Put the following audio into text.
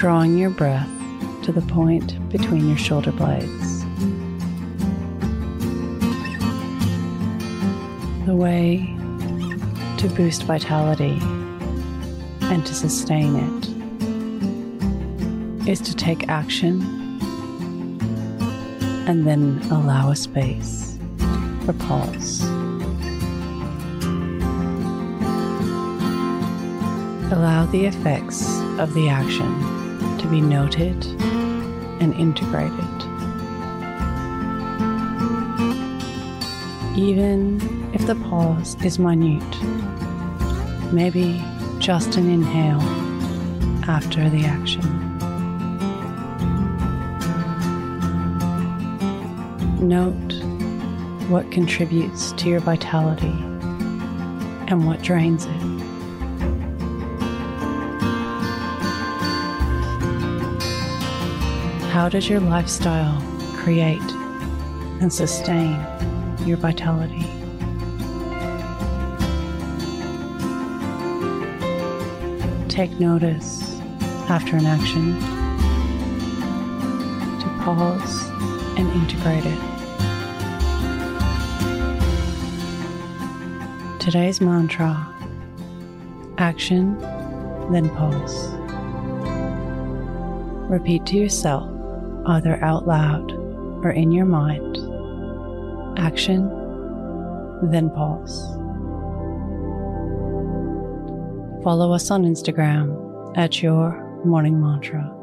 Drawing your breath to the point between your shoulder blades. The way to boost vitality and to sustain it is to take action and then allow a space for pause. Allow the effects of the action to be noted and integrated. Even if the pause is minute, maybe just an inhale after the action. Note what contributes to your vitality and what drains it. How does your lifestyle create and sustain your vitality? Take notice after an action to pause and integrate it. Today's mantra action, then pause. Repeat to yourself, either out loud or in your mind action, then pause. Follow us on Instagram at Your Morning Mantra.